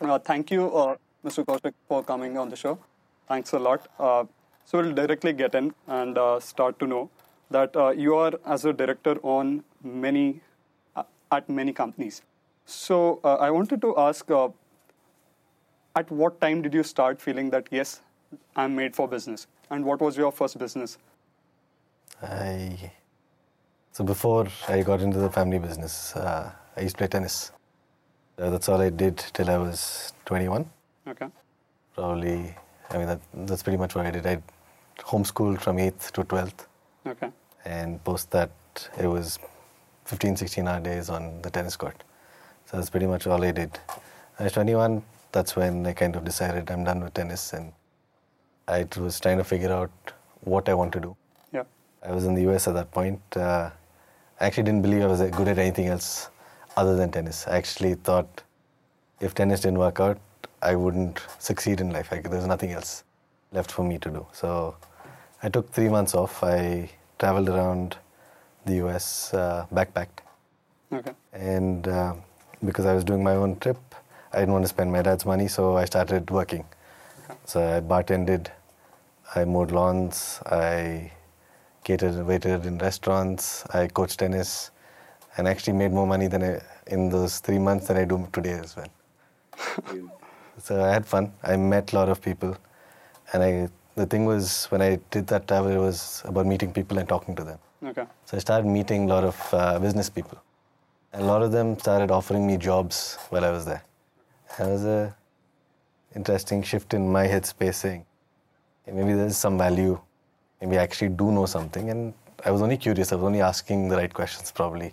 Uh, thank you, uh, Mr. Kaushik, for coming on the show. Thanks a lot. Uh, so we'll directly get in and uh, start to know that uh, you are as a director on many uh, at many companies. So I wanted to ask, at what time did you start feeling that yes, I'm made for business? And what was your first business? I so before I got into the family business, I used to play tennis. Uh, that's all I did till I was 21. Okay. Probably, I mean that, that's pretty much what I did. I homeschooled from 8th to 12th, Okay. and post that it was 15, 16 hour days on the tennis court. So that's pretty much all I did. I was 21. That's when I kind of decided I'm done with tennis, and I was trying to figure out what I want to do. Yeah. I was in the US at that point. Uh, I actually didn't believe I was good at anything else other than tennis. I actually thought if tennis didn't work out, I wouldn't succeed in life. Like, there's nothing else left for me to do. So I took three months off. I traveled around the US, uh, backpacked. Okay. And uh, because I was doing my own trip, I didn't want to spend my dad's money, so I started working. So I bartended, I mowed lawns, I catered, waited in restaurants, I coached tennis, and actually made more money than I, in those three months than I do today as well. so I had fun. I met a lot of people, and I. The thing was, when I did that travel, it was about meeting people and talking to them. Okay. So I started meeting a lot of uh, business people. And a lot of them started offering me jobs while I was there. And it was a interesting shift in my headspace saying, "Hey, maybe there's some value. Maybe I actually do know something. And I was only curious. I was only asking the right questions probably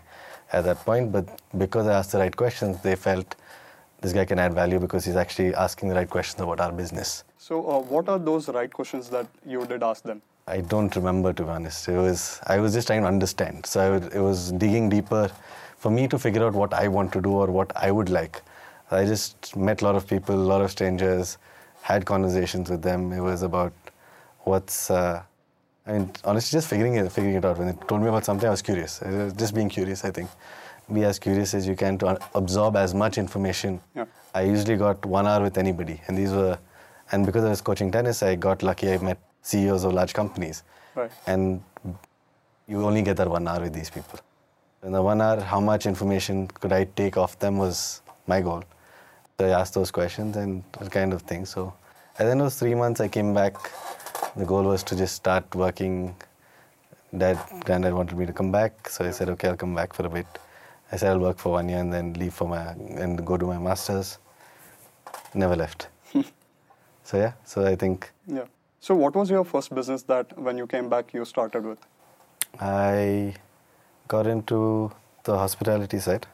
at that point. But because I asked the right questions, they felt this guy can add value because he's actually asking the right questions about our business. So uh, what are those right questions that you did ask them? I don't remember to be honest. It was I was just trying to understand. So I would, it was digging deeper for me to figure out what I want to do or what I would like. I just met a lot of people, a lot of strangers, had conversations with them. It was about what's. Uh, I mean, honestly, just figuring it, figuring it out. When they told me about something, I was curious. Uh, just being curious. I think, be as curious as you can to absorb as much information. Yeah. I usually got one hour with anybody, and these were, and because I was coaching tennis, I got lucky. I met CEOs of large companies, Right. and you only get that one hour with these people. In the one hour, how much information could I take off them was my goal. So I asked those questions and that kind of thing. So at the end of those three months, I came back. The goal was to just start working. Dad, granddad wanted me to come back, so I said, okay, I'll come back for a bit. I said I'll work for one year and then leave for my and go do my masters. Never left. so yeah, so I think Yeah. So what was your first business that when you came back you started with? I got into the hospitality side.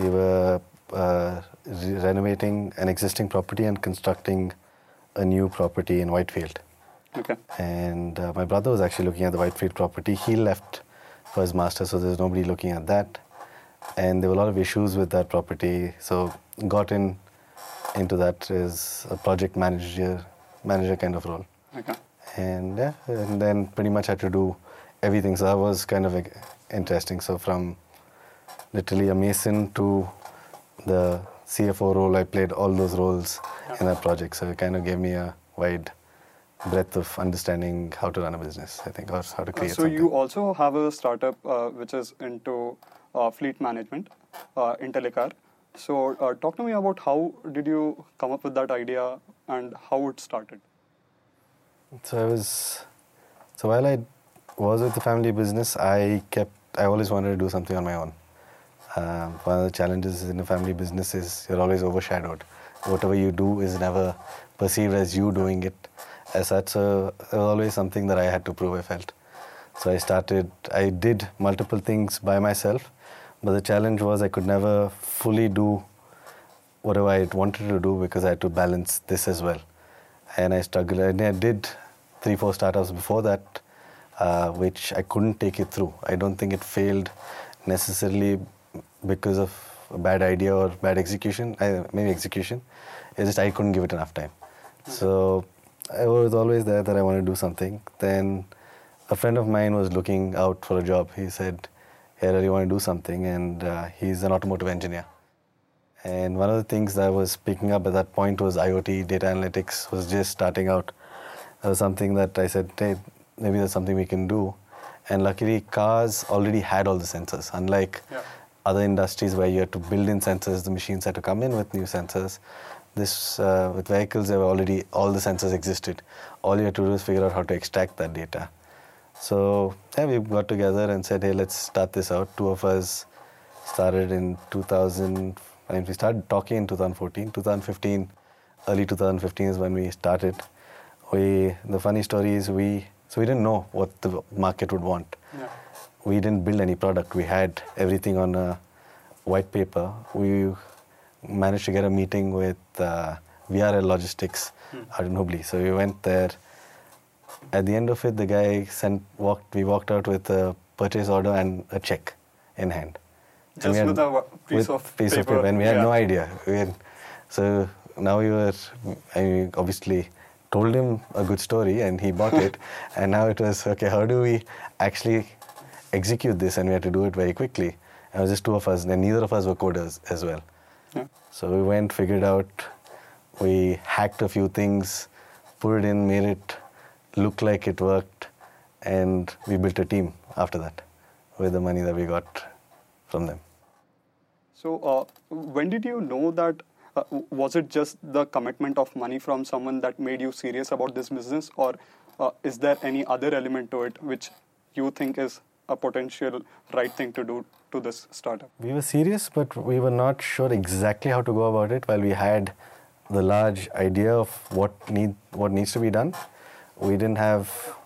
We were uh, renovating an existing property and constructing a new property in Whitefield. Okay. And uh, my brother was actually looking at the Whitefield property. He left for his master, so there's nobody looking at that. And there were a lot of issues with that property, so got in into that as a project manager, manager kind of role Okay. and yeah, and then pretty much had to do everything. So that was kind of interesting. So from literally a mason to the CFO role, I played all those roles in that project. So it kind of gave me a wide breadth of understanding how to run a business. I think, or how to Uh, create so something. you also have a startup uh, which is into uh, fleet management, uh, Intellicar. So uh, talk to me about how did you come up with that idea and how it started? So I was, so while I was with the family business, I kept, I always wanted to do something on my own. Um, one of the challenges in a family business is you're always overshadowed. Whatever you do is never perceived as you doing it as such. It was always something that I had to prove, I felt. So I started, I did multiple things by myself, but the challenge was I could never fully do whatever I wanted to do because I had to balance this as well. And I struggled. And I did three, four startups before that, uh, which I couldn't take it through. I don't think it failed necessarily because of a bad idea or bad execution. Maybe execution. It's just I couldn't give it enough time. So I was always there that I want to do something. Then a friend of mine was looking out for a job. He said, "Hey, I really want to do something," and uh, he's an automotive engineer. And one of the things that I was picking up at that point was IoT, data analytics was just starting out. That was something that I said, hey, maybe that's something we can do. And luckily, cars already had all the sensors, unlike Yeah. other industries where you had to build in sensors, the machines had to come in with new sensors. This uh, with vehicles, there were already all the sensors existed. All you had to do is figure out how to extract that data. So yeah, we got together and said, hey, let's start this out. Two of us started in 2000. I mean, we started talking in 2014. 2015, early 2015 is when we started. We the funny story is we so we didn't know what the market would want Yeah. we didn't build any product. We had everything on a white paper. We managed to get a meeting with uh, VRL Logistics out in Hubli. So we went there. At the end of it, the guy sent walked. We walked out with a purchase order and a check in hand. And Just had- with a piece with of piece of paper, paper, and we had yeah. no idea. Had, so now we were. I mean, obviously told him a good story, and he bought it. and now it was okay. How do we actually execute this? And we had to do it very quickly. And it was just two of us, and neither of us were coders as well. Yeah. So we went, figured out, we hacked a few things, put it in, made it look like it worked, and we built a team after that with the money that we got from them. So, uh, when did you know that? Uh, was it just the commitment of money from someone that made you serious about this business, or uh, is there any other element to it which you think is a potential right thing to do to this startup? We were serious, but we were not sure exactly how to go about it. While we had the large idea of what need what needs to be done, we didn't have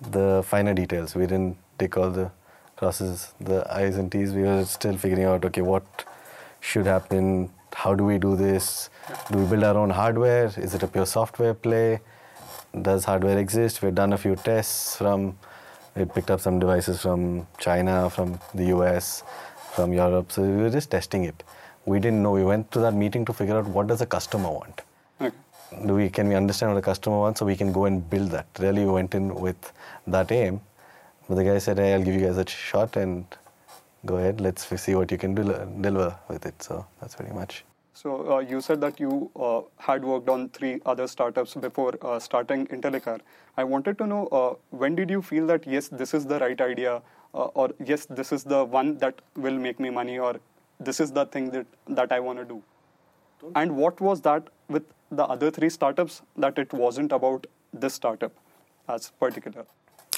the finer details. We didn't take all the crosses, the I's and T's. We were still figuring out okay, what should happen, how do we do this? Do we build our own hardware? Is it a pure software play? Does hardware exist? We've done a few tests from we picked up some devices from China, from the US, from Europe. So we were just testing it. We didn't know. We went to that meeting to figure out what does the customer want. Okay. Do we can we understand what the customer wants so we can go and build that? Really, we went in with that aim. But the guy said, "Hey, I'll give you guys a shot and go ahead. Let's see what you can do, deliver with it." So that's pretty much. So uh, you said that you uh, had worked on three other startups before uh, starting Intellicar. I wanted to know uh, when did you feel that yes, this is the right idea, uh, or yes, this is the one that will make me money, or this is the thing that that I want to do. And what was that with the other three startups that it wasn't about this startup as particular?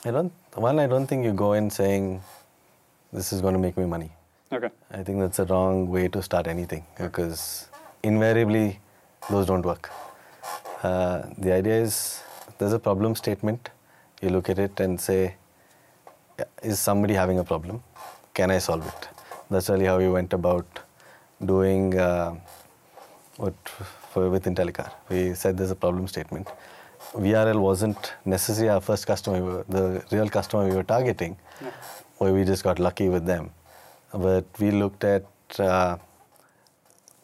I don't. One, I don't think you go in saying, "This is going to make me money." Okay. I think that's a wrong way to start anything because invariably those don't work. Uh, the idea is there's a problem statement. You look at it and say, is somebody having a problem? Can I solve it? That's really how we went about doing uh, what for, with Intellicar. We said there's a problem statement. VRL wasn't necessarily our first customer, we were, the real customer we were targeting, Yeah. where we just got lucky with them. But we looked at uh,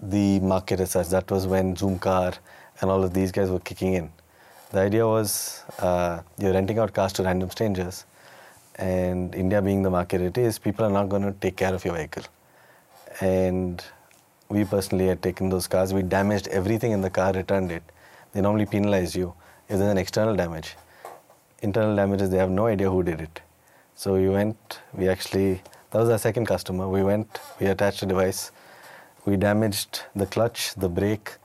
the market as such. That was when Zoomcar and all of these guys were kicking in. The idea was uh, you're renting out cars to random strangers, and India being the market it is, people are not going to take care of your vehicle. And we personally had taken those cars, we damaged everything in the car, returned it. They normally penalize you if there's an external damage. Internal damages, they have no idea who did it. So we went, we actually, that was our second customer. We went, we attached a device, we damaged the clutch, the brake,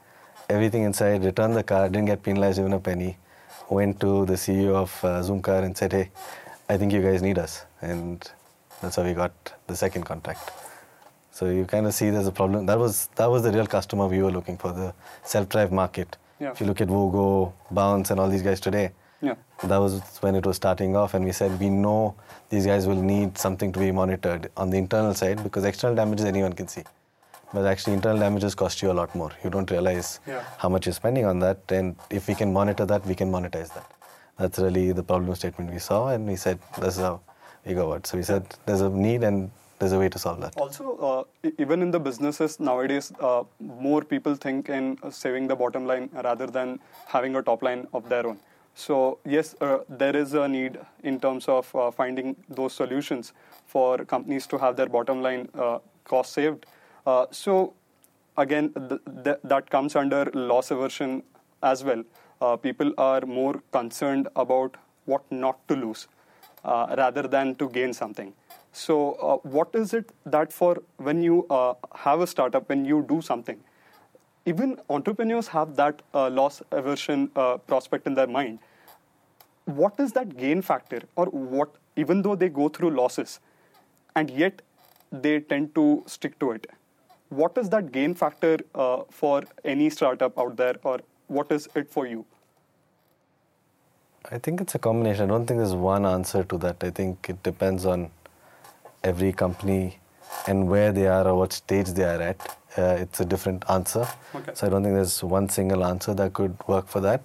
everything inside, returned the car, didn't get penalized even a penny. Went to the CEO of uh, Zoomcar and said, hey, I think you guys need us. And that's how we got the second contract. So you kind of see there's a problem. That was that was the real customer we were looking for, the self-drive market. Yeah. If you look at Vogo, Bounce, and all these guys today, Yeah. that was when it was starting off, and we said we know these guys will need something to be monitored on the internal side because external damages anyone can see, but actually internal damages cost you a lot more. You don't realize Yeah. how much you're spending on that, and if we can monitor that, we can monetize that. That's really the problem statement we saw, and we said this is how we go about. So we said there's a need and there's a way to solve that. Also, uh, even in the businesses nowadays, uh, more people think in saving the bottom line rather than having a top line of their own. So, yes, uh, there is a need in terms of uh, finding those solutions for companies to have their bottom line uh, cost saved. Uh, so, again, th- th- that comes under loss aversion as well. Uh, people are more concerned about what not to lose uh, rather than to gain something. So, what is it that for when you have a startup, when you do something, even entrepreneurs have that loss aversion prospect in their mind. What is that gain factor, or what, even though they go through losses, and yet they tend to stick to it? What is that gain factor uh, for any startup out there, or what is it for you? I think it's a combination. I don't think there's one answer to that. I think it depends on every company and where they are or what stage they are at. Uh, it's a different answer. Okay. So I don't think there's one single answer that could work for that.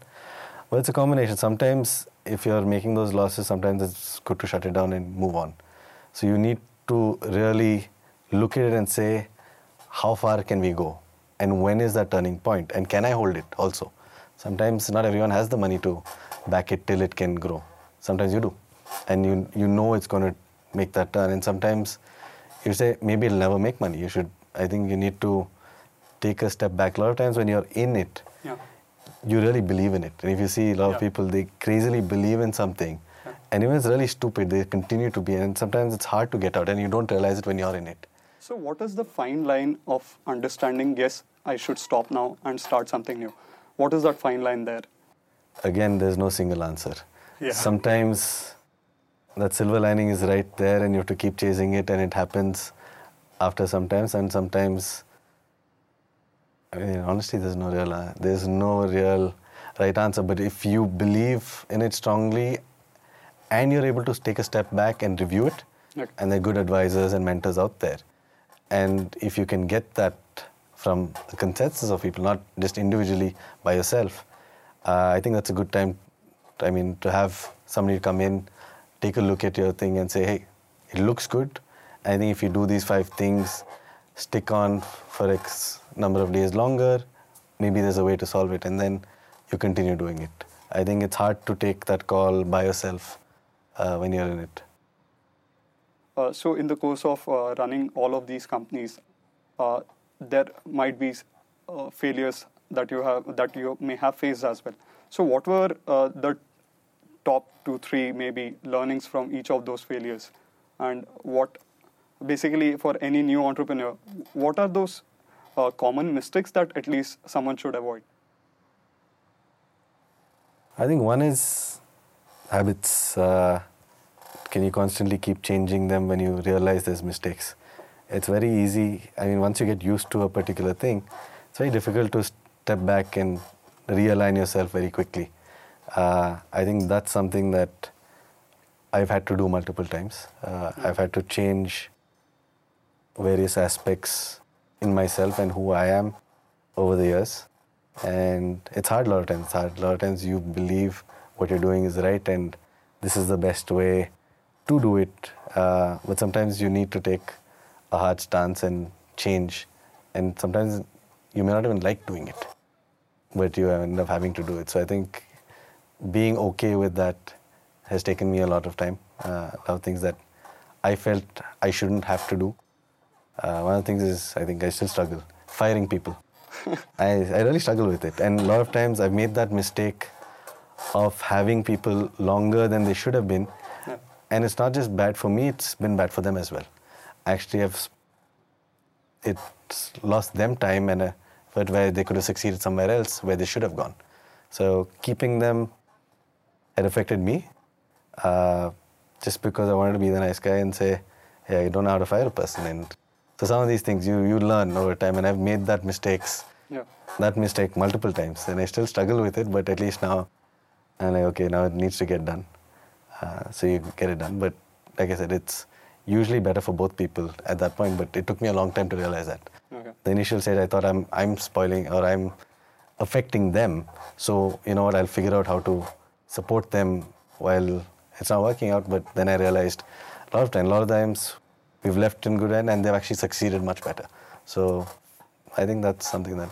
But it's a combination. Sometimes if you're making those losses, sometimes it's good to shut it down and move on. So you need to really look at it and say, how far can we go? And when is that turning point? And can I hold it also? Sometimes not everyone has the money to back it till it can grow. Sometimes you do. And you, you know it's going to make that turn. And sometimes you say, maybe it'll never make money. You should, I think you need to take a step back. A lot of times when you're in it, Yeah. You really believe in it. And if you see a lot Yeah. of people, they crazily believe in something. Yeah. And even it's really stupid, they continue to be. And sometimes it's hard to get out and you don't realize it when you're in it. So, what is the fine line of understanding, yes, I should stop now and start something new? What is that fine line there? Again, there's no single answer. Yeah. Sometimes that silver lining is right there and you have to keep chasing it and it happens after sometimes and sometimes I mean, honestly, there's no real, uh, there's no real right answer. But if you believe in it strongly, and you're able to take a step back and review it, Okay. and there are good advisors and mentors out there, and if you can get that from the consensus of people, not just individually by yourself, uh, I think that's a good time. I mean, to have somebody come in, take a look at your thing, and say, "Hey, it looks good." I think if you do these five things, stick on for X number of days longer, maybe there's a way to solve it, and then you continue doing it. I think it's hard to take that call by yourself uh, when you're in it. Uh, so, in the course of uh, running all of these companies, uh, there might be uh, failures that you have that you may have faced as well. So, what were uh, the top two, three, maybe learnings from each of those failures, and what basically for any new entrepreneur, what are those uh, common mistakes that at least someone should avoid? I think one is habits. Uh, can you constantly keep changing them when you realize there's mistakes? It's very easy. I mean, once you get used to a particular thing, it's very difficult to step back and realign yourself very quickly. Uh, I think that's something that I've had to do multiple times. Uh, I've had to change various aspects in myself and who I am over the years. And it's hard a lot of times. It's hard. A lot of times you believe what you're doing is right and this is the best way to do it. Uh, but sometimes you need to take a hard stance and change. And sometimes you may not even like doing it, but you end up having to do it. So I think being okay with that has taken me a lot of time. Uh, a lot of things that I felt I shouldn't have to do. Uh, one of the things is I think I still struggle firing people. I, I really struggle with it, and a lot of times I've made that mistake of having people longer than they should have been, Yeah. and it's not just bad for me; it's been bad for them as well. Actually, I've it's lost them time and a but where they could have succeeded somewhere else where they should have gone. So keeping them had affected me uh, just because I wanted to be the nice guy and say, yeah, I don't know how to fire a person. And so some of these things you, you learn over time, and I've made that mistakes, Yeah. that mistake multiple times, and I still struggle with it. But at least now, I'm like, okay, now it needs to get done. Uh, so you get it done. But like I said, it's usually better for both people at that point. But it took me a long time to realize that. Okay. The initial stage, I thought I'm I'm spoiling or I'm affecting them. So you know what? I'll figure out how to support them while it's not working out. But then I realized a lot of time, a lot of times we've left in good end and they've actually succeeded much better. So I think that's something that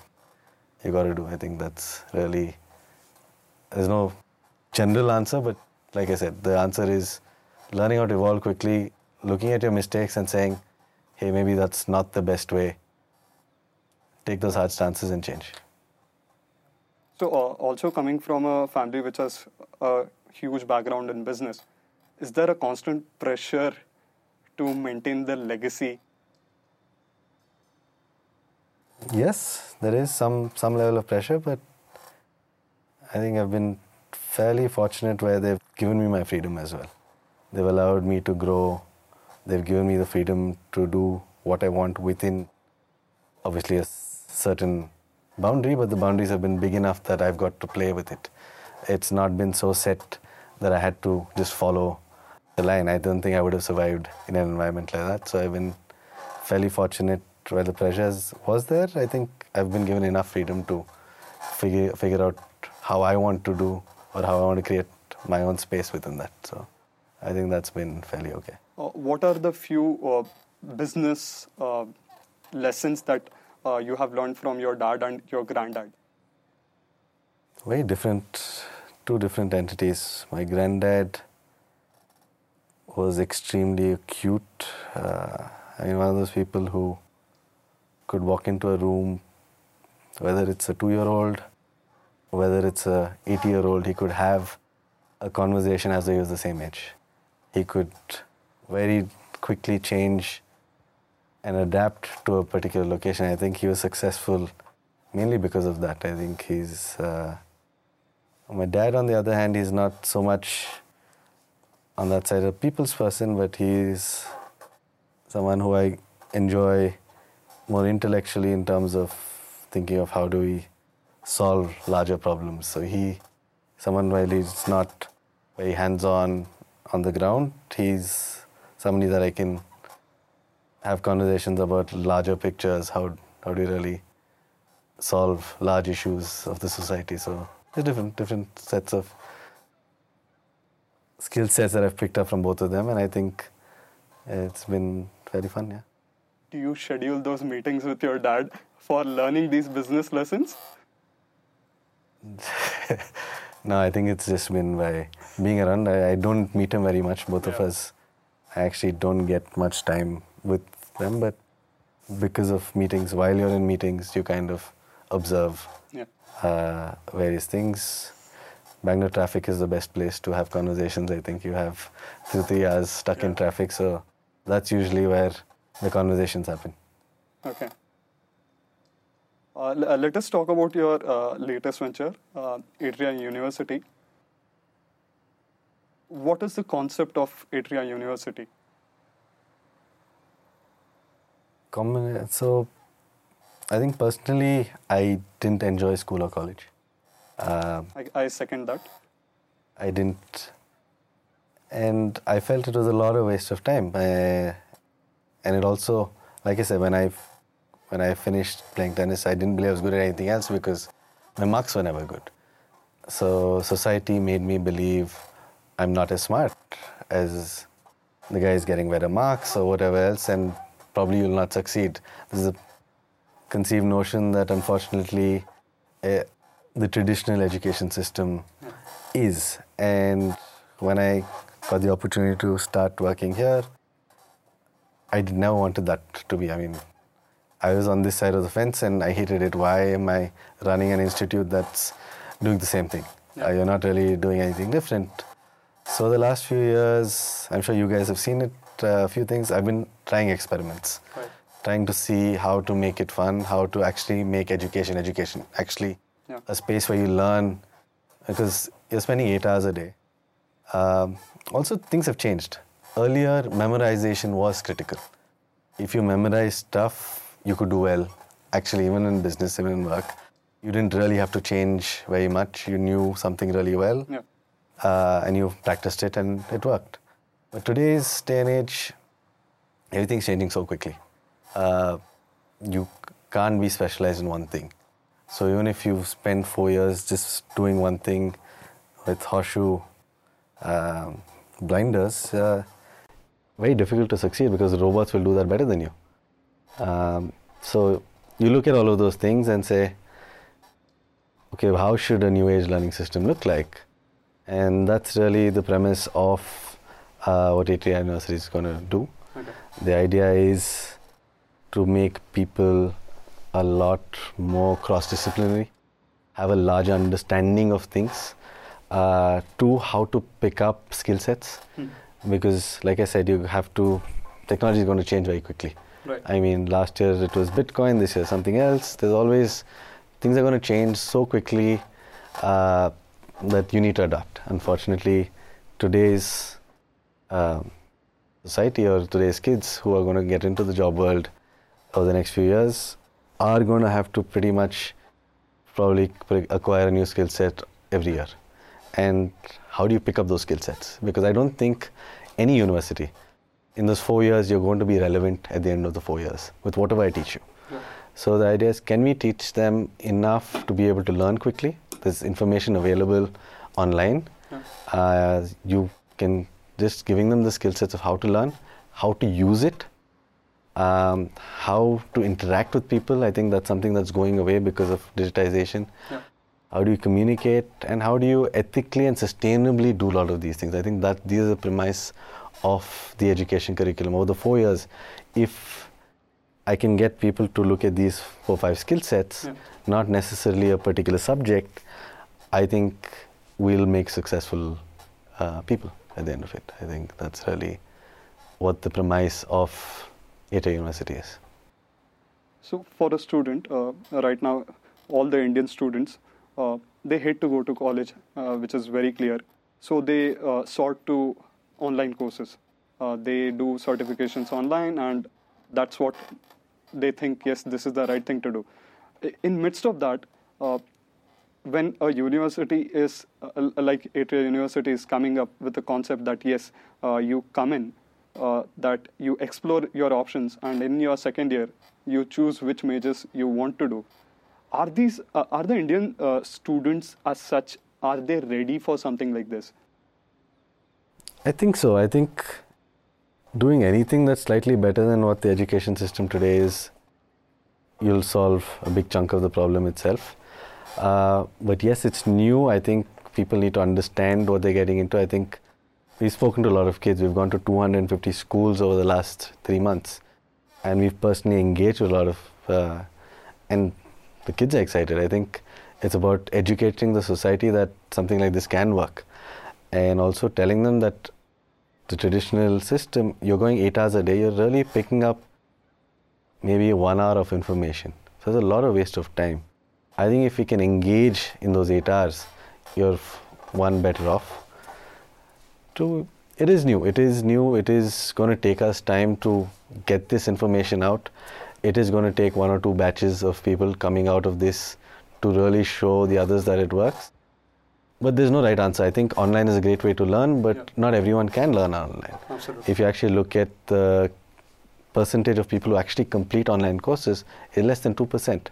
you got to do. I think that's really there's no general answer, but like I said, the answer is learning how to evolve quickly, looking at your mistakes and saying, hey, maybe that's not the best way take those hard stances and change. So, uh, also coming from a family which has a huge background in business, is there a constant pressure to maintain the legacy? Yes, there is some some level of pressure, but I think I've been fairly fortunate where they've given me my freedom as well. They've allowed me to grow. They've given me the freedom to do what I want within, obviously, a certain boundary, but the boundaries have been big enough that I've got to play with it. It's not been so set that I had to just follow the line. I don't think I would have survived in an environment like that. So I've been fairly fortunate where the pressure was there. I think I've been given enough freedom to figure figure out how I want to do or how I want to create my own space within that. So I think that's been fairly okay. Uh, what are the few uh, business uh, lessons that uh, you have learned from your dad and your granddad? Very different, two different entities. My granddad was extremely acute. Uh, I mean, one of those people who could walk into a room, whether it's a two-year-old, whether it's a 80-year-old, he could have a conversation as though he was the same age. He could very quickly change and adapt to a particular location. I think he was successful mainly because of that. I think he's. Uh, my dad, on the other hand, he's not so much on that side a people's person, but he's someone who I enjoy more intellectually in terms of thinking of how do we solve larger problems. So he, someone while he's not very hands-on on the ground, he's somebody that I can have conversations about larger pictures. How how do you really solve large issues of the society? So there's different different sets of skill sets that I've picked up from both of them, and I think it's been very fun. Yeah. Do you schedule those meetings with your dad for learning these business lessons? no, I think it's just been by being around. I, I don't meet him very much. Both yeah. of us, I actually don't get much time with them, but because of meetings, while you're in meetings, you kind of observe yeah. uh, various things. Bangalore traffic is the best place to have conversations. I think you have two, three hours stuck yeah. in traffic, so that's usually where the conversations happen. Okay. Uh, uh, let us talk about your uh, latest venture, uh, Atria University. What is the concept of Atria University? Common, so, I think personally, I didn't enjoy school or college. Uh, I, I second that. I didn't, and I felt it was a lot of waste of time. Uh, and it also, like I said, when I when I finished playing tennis, I didn't believe I was good at anything else because my marks were never good. So society made me believe I'm not as smart as the guy is getting better marks or whatever else, and probably you'll not succeed. This is a conceived notion that unfortunately uh, the traditional education system is. And when I got the opportunity to start working here, I never wanted that to be. I mean, I was on this side of the fence and I hated it. Why am I running an institute that's doing the same thing? Yeah. Uh, you're not really doing anything different. So the last few years, I'm sure you guys have seen it. Uh, a few things. I've been trying experiments, right. trying to see how to make it fun, how to actually make education education. Actually, yeah. a space where you learn, because you're spending eight hours a day. Um, also, things have changed. Earlier, memorization was critical. If you memorize stuff you could do well. Actually, even in business, even in work, you didn't really have to change very much. You knew something really well, yeah. uh, and you practiced it, and it worked. But today's day and age, everything's changing so quickly. Uh, you can't be specialized in one thing. So even if you spend four years just doing one thing with horseshoe um, blinders, uh, very difficult to succeed because robots will do that better than you. Um, so you look at all of those things and say, okay, how should a new age learning system look like? And that's really the premise of uh, what Atria University is going to do. Okay. The idea is to make people a lot more cross disciplinary, have a larger understanding of things. Uh, two, how to pick up skill sets. Hmm. Because, like I said, you have to, technology is going to change very quickly. Right. I mean, last year it was Bitcoin, this year something else. There's always, things are going to change so quickly uh, that you need to adapt. Unfortunately, today's um, society or today's kids who are going to get into the job world over the next few years are going to have to pretty much probably acquire a new skill set every year. And how do you pick up those skill sets? Because I don't think any university in those four years you're going to be relevant at the end of the four years with whatever I teach you. Yeah. So the idea is can we teach them enough to be able to learn quickly? There's information available online. Yeah. Uh, you can just giving them the skill sets of how to learn, how to use it, um, how to interact with people. I think that's something that's going away because of digitization. Yeah. How do you communicate and how do you ethically and sustainably do a lot of these things? I think that these are the premise of the education curriculum over the four years. If I can get people to look at these four five skill sets, Yeah. not necessarily a particular subject, I think we'll make successful uh, people at the end of it. I think that's really what the premise of Atria University is. So, for a student, uh, right now, all the Indian students, uh, they hate to go to college, uh, which is very clear. So, they uh, sort to online courses. Uh, they do certifications online, and that's what they think. Yes, this is the right thing to do. In midst of that, uh, when a university is like Atria University is coming up with the concept that yes, you come in, uh, that you explore your options, and in your second year, you choose which majors you want to do. Are these uh, are the Indian uh, students as such? Are they ready for something like this? I think so. I think doing anything that's slightly better than what the education system today is, you'll solve a big chunk of the problem itself. Uh, but yes, it's new. I think people need to understand what they're getting into. I think we've spoken to a lot of kids. We've gone to 250 schools over the last three months, and we've personally engaged with a lot of, uh, and the kids are excited. I think it's about educating the society that something like this can work, and also telling them that the traditional system, you're going eight hours a day, you're really picking up maybe one hour of information. So there's a lot of waste of time. I think if we can engage in those eight hours, you're one better off. Two, it is new. It is new. It is going to take us time to get this information out. It is going to take one or two batches of people coming out of this to really show the others that it works. But there's no right answer. I think online is a great way to learn, but Yeah. not everyone can learn online. Absolutely. If you actually look at the percentage of people who actually complete online courses, is less than 2%.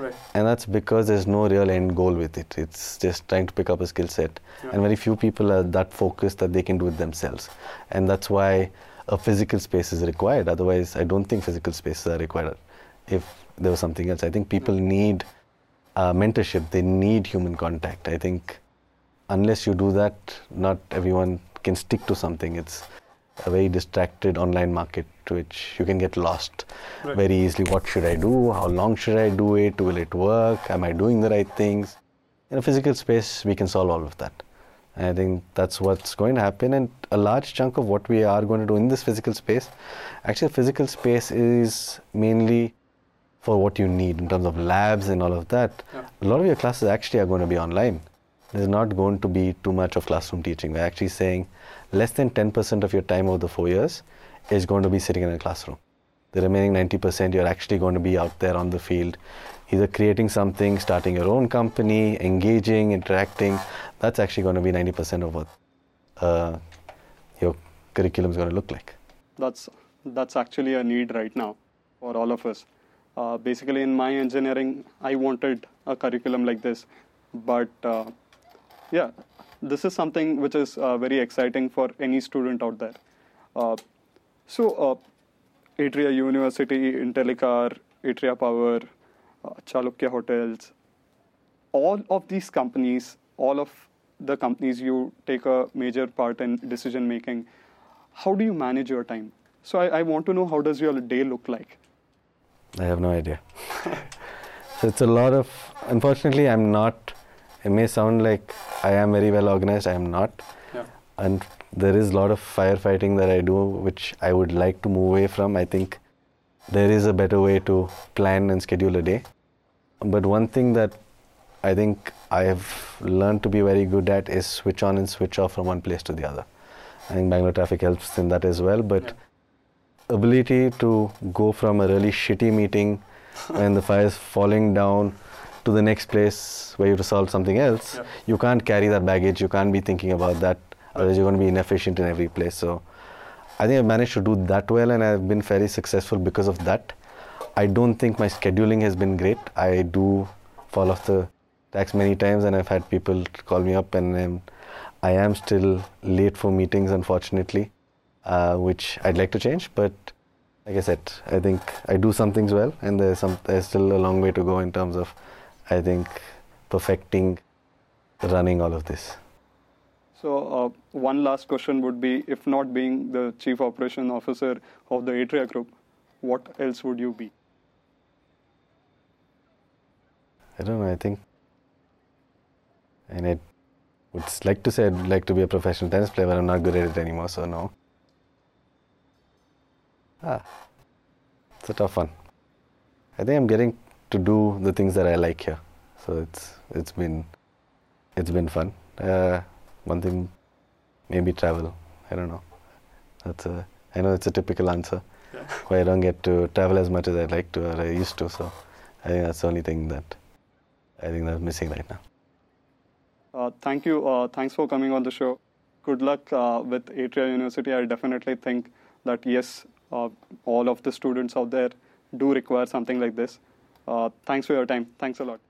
Right. And that's because there's no real end goal with it. It's just trying to pick up a skill set. Yeah. And very few people are that focused that they can do it themselves. And that's why a physical space is required. Otherwise, I don't think physical spaces are required if there was something else. I think people need uh, mentorship, they need human contact. I think unless you do that, not everyone can stick to something. It's a very distracted online market which you can get lost Right. very easily. What should I do? How long should I do it? Will it work? Am I doing the right things? In a physical space, we can solve all of that. And I think that's what's going to happen. And a large chunk of what we are going to do in this physical space, actually, physical space is mainly for what you need in terms of labs and all of that. Yeah. A lot of your classes actually are going to be online. There's not going to be too much of classroom teaching. We're actually saying less than 10% of your time over the four years is going to be sitting in a classroom. The remaining 90% you're actually going to be out there on the field, either creating something, starting your own company, engaging, interacting. That's actually going to be 90% of what uh, your curriculum is going to look like. That's that's actually a need right now for all of us. Uh, basically, in my engineering, I wanted a curriculum like this, but uh, yeah, this is something which is uh, very exciting for any student out there. Uh, so, uh, Atria University, Intellicar, Atria Power, uh, Chalukya Hotels, all of these companies, all of the companies you take a major part in decision making, how do you manage your time? So I, I want to know how does your day look like? I have no idea. so it's a lot of. Unfortunately, I'm not. It may sound like I am very well organized. I am not. Yeah. And there is a lot of firefighting that I do, which I would like to move away from. I think there is a better way to plan and schedule a day. But one thing that I think I have learned to be very good at is switch on and switch off from one place to the other. I think Bangalore traffic helps in that as well. But Yeah. ability to go from a really shitty meeting when the fire is falling down to the next place where you have to solve something else, Yeah. you can't carry that baggage. You can't be thinking about that. Otherwise, you're going to be inefficient in every place. So, I think I've managed to do that well, and I've been very successful because of that. I don't think my scheduling has been great. I do fall off the tracks many times, and I've had people call me up, and um, I am still late for meetings, unfortunately, uh, which I'd like to change. But like I said, I think I do some things well, and there's some there's still a long way to go in terms of, I think, perfecting running all of this. So, uh, one last question would be if not being the chief operation officer of the Atria Group, what else would you be? I don't know. I think, and I would like to say I'd like to be a professional tennis player, but I'm not good at it anymore. So no. Ah, it's a tough one. I think I'm getting to do the things that I like here, so it's it's been it's been fun. Uh, one thing, maybe travel. I don't know. That's a. I know it's a typical answer. Yeah. Why I don't get to travel as much as I'd like to or I used to. So I think that's the only thing that I think that's missing right now. Uh, thank you. Uh, thanks for coming on the show. Good luck uh, with Atria University. I definitely think that yes, uh, all of the students out there do require something like this. Uh, thanks for your time. Thanks a lot.